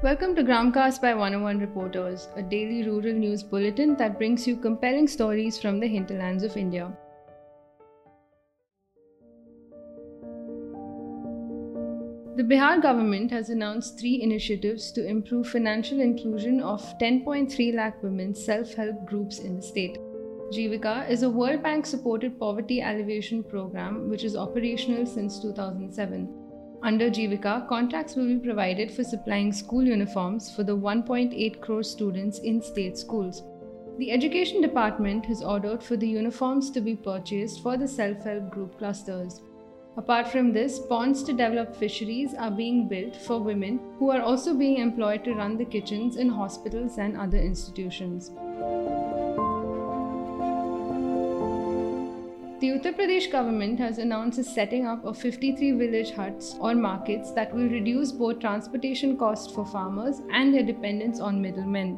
Welcome to Gramcast by 101 Reporters, a daily rural news bulletin that brings you compelling stories from the hinterlands of India. The Bihar government has announced three initiatives to improve financial inclusion of 10.3 lakh women self help groups in the state. Jivika is a World Bank supported poverty alleviation program which is operational since 2007. Under Jivika, contracts will be provided for supplying school uniforms for the 1.8 crore students in state schools. The Education Department has ordered for the uniforms to be purchased for the self help group clusters. Apart from this, ponds to develop fisheries are being built for women who are also being employed to run the kitchens in hospitals and other institutions. The Uttar Pradesh government has announced the setting up of 53 village haats or markets that will reduce both transportation costs for farmers and their dependence on middlemen.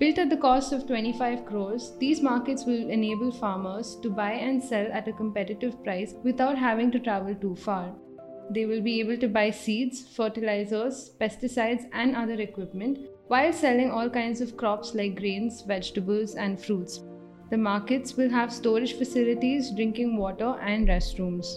Built at the cost of 25 crores, these markets will enable farmers to buy and sell at a competitive price without having to travel too far. They will be able to buy seeds, fertilizers, pesticides, and other equipment while selling all kinds of crops like grains, vegetables, and fruits. The markets will have storage facilities, drinking water, and restrooms.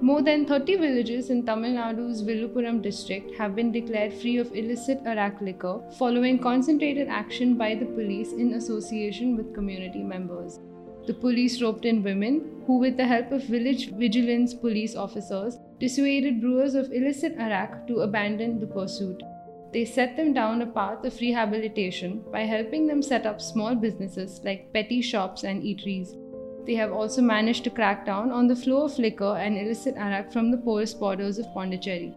More than 30 villages in Tamil Nadu's Villupuram district have been declared free of illicit arak liquor following concentrated action by the police in association with community members. The police roped in women who, with the help of village vigilance police officers, dissuaded brewers of illicit arak to abandon the pursuit. They set them down a path of rehabilitation by helping them set up small businesses like petty shops and eateries. They have also managed to crack down on the flow of liquor and illicit arak from the porous borders of Pondicherry.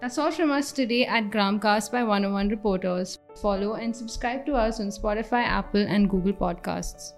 That's all from us today at Gramcast by 101 Reporters. Follow and subscribe to us on Spotify, Apple, and Google Podcasts.